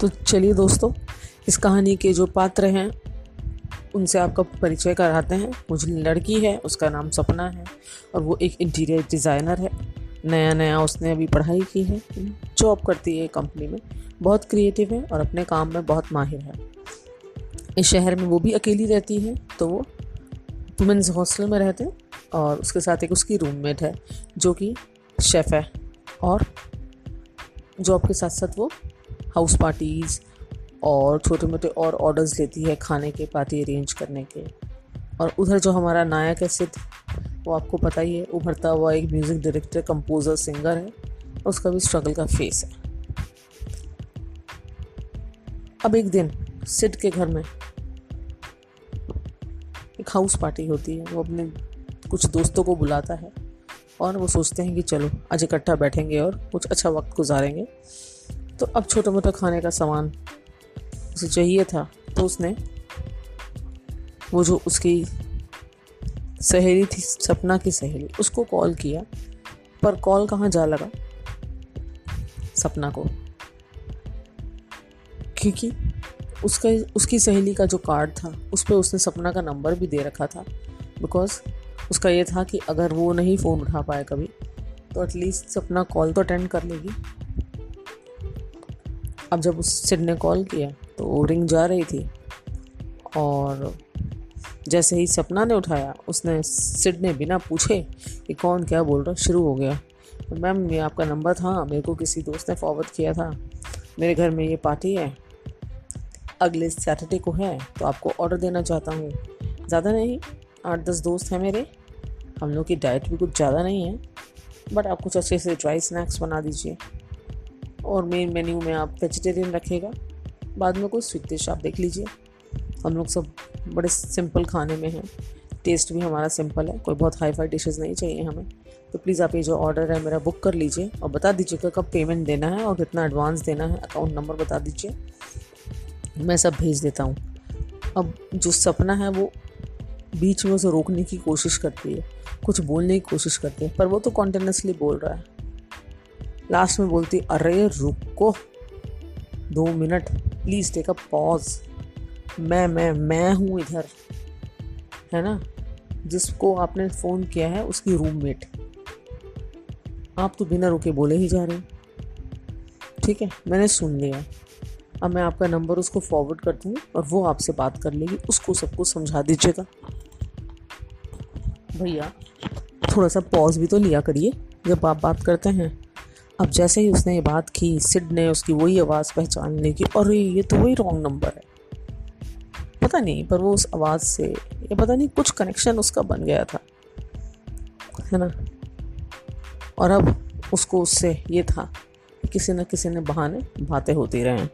तो चलिए दोस्तों, इस कहानी के जो पात्र हैं, उनसे आपका परिचय कराते हैं। जो लड़की है, उसका नाम सपना है और वो एक इंटीरियर डिज़ाइनर है। नया नया उसने अभी पढ़ाई की है जॉब करती है कंपनी में। बहुत क्रिएटिव है और अपने काम में बहुत माहिर है। इस शहर में वो भी अकेली रहती है तो वो वुमेंस हॉस्टल में रहते हैं और उसके साथ एक उसकी रूममेट है, जो कि शेफ़ है और जॉब के साथ साथ वो हाउस पार्टीज़ और छोटे मोटे और ऑर्डर्स लेती है खाने के पार्टी अरेंज करने के। और उधर जो हमारा नायक है सिद्ध, वो आपको पता ही है, उभरता हुआ एक म्यूज़िक डायरेक्टर कंपोज़र सिंगर है उसका भी स्ट्रगल का फेस है। अब एक दिन सिड के घर में एक हाउस पार्टी होती है, वो अपने कुछ दोस्तों को बुलाता है और वो सोचते हैं कि चलो, आज इकट्ठा बैठेंगे और कुछ अच्छा वक्त गुजारेंगे। तो अब छोटा मोटा खाने का सामान उसे चाहिए था तो उसने वो जो उसकी सहेली थी, सपना की सहेली, उसको कॉल किया, पर कॉल कहाँ जा लगा? सपना को। क्योंकि उसका, उसकी सहेली का जो कार्ड था, उस पर उसने सपना का नंबर भी दे रखा था बिकॉज़ उसका ये था कि अगर वो नहीं फ़ोन उठा पाए कभी तो एटलीस्ट सपना कॉल तो अटेंड कर लेगी। अब जब उस सिड ने कॉल किया तो वो रिंग जा रही थी। और जैसे ही सपना ने उठाया, उसने सिड ने बिना पूछे कि कौन क्या बोल रहा, शुरू हो गया। तो मैम, ये आपका नंबर था, मेरे को किसी दोस्त ने फॉरवर्ड किया था। मेरे घर में ये पार्टी है। अगले सैटरडे को है तो आपको ऑर्डर देना चाहता हूँ। ज़्यादा नहीं, आठ दस दोस्त हैं मेरे। हम लोग की डाइट भी कुछ ज़्यादा नहीं है बट आप कुछ अच्छे से ड्राई स्नैक्स बना दीजिए। और मेन मेन्यू में आप वेजिटेरियन रखेगा। बाद में कोई स्वीट डिश आप देख लीजिए। हम लोग सब बड़े सिंपल खाने में हैं। टेस्ट भी हमारा सिंपल है। कोई बहुत हाई फाई डिशेज़ नहीं चाहिए हमें। तो प्लीज़ आप ये जो ऑर्डर है मेरा बुक कर लीजिए और बता दीजिएगा कब पेमेंट देना है और कितना एडवांस देना है। अकाउंट नंबर बता दीजिए। मैं सब भेज देता हूँ। अब जो सपना है वो बीच में उसे रोकने की कोशिश करती है। कुछ बोलने की कोशिश करती है, पर वो तो कॉन्टिन्यूसली बोल रहा है। लास्ट में बोलती, अरे, रुको। दो minute please take a pause मैं मैं मैं हूँ इधर, है ना? जिसको आपने फ़ोन किया है, उसकी रूममेट आप तो बिना रुके बोले ही जा रहे ठीक है, मैंने सुन लिया। अब मैं आपका नंबर उसको फॉरवर्ड कर दूँ और वो आपसे बात कर लेगी। उसको सबको समझा दीजिएगा। भैया, थोड़ा सा पॉज भी तो लिया करिए, जब आप बात करते हैं। अब जैसे ही उसने ये बात की, सिड ने उसकी वही आवाज़ पहचान ली कि अरे ये तो वही रॉन्ग नंबर है। पता नहीं, पर वो उस आवाज़ से, ये पता नहीं कुछ कनेक्शन उसका बन गया था, है ना? और अब उसको उससे ये था किसी न किसी ने बहाने बातें होती रहें।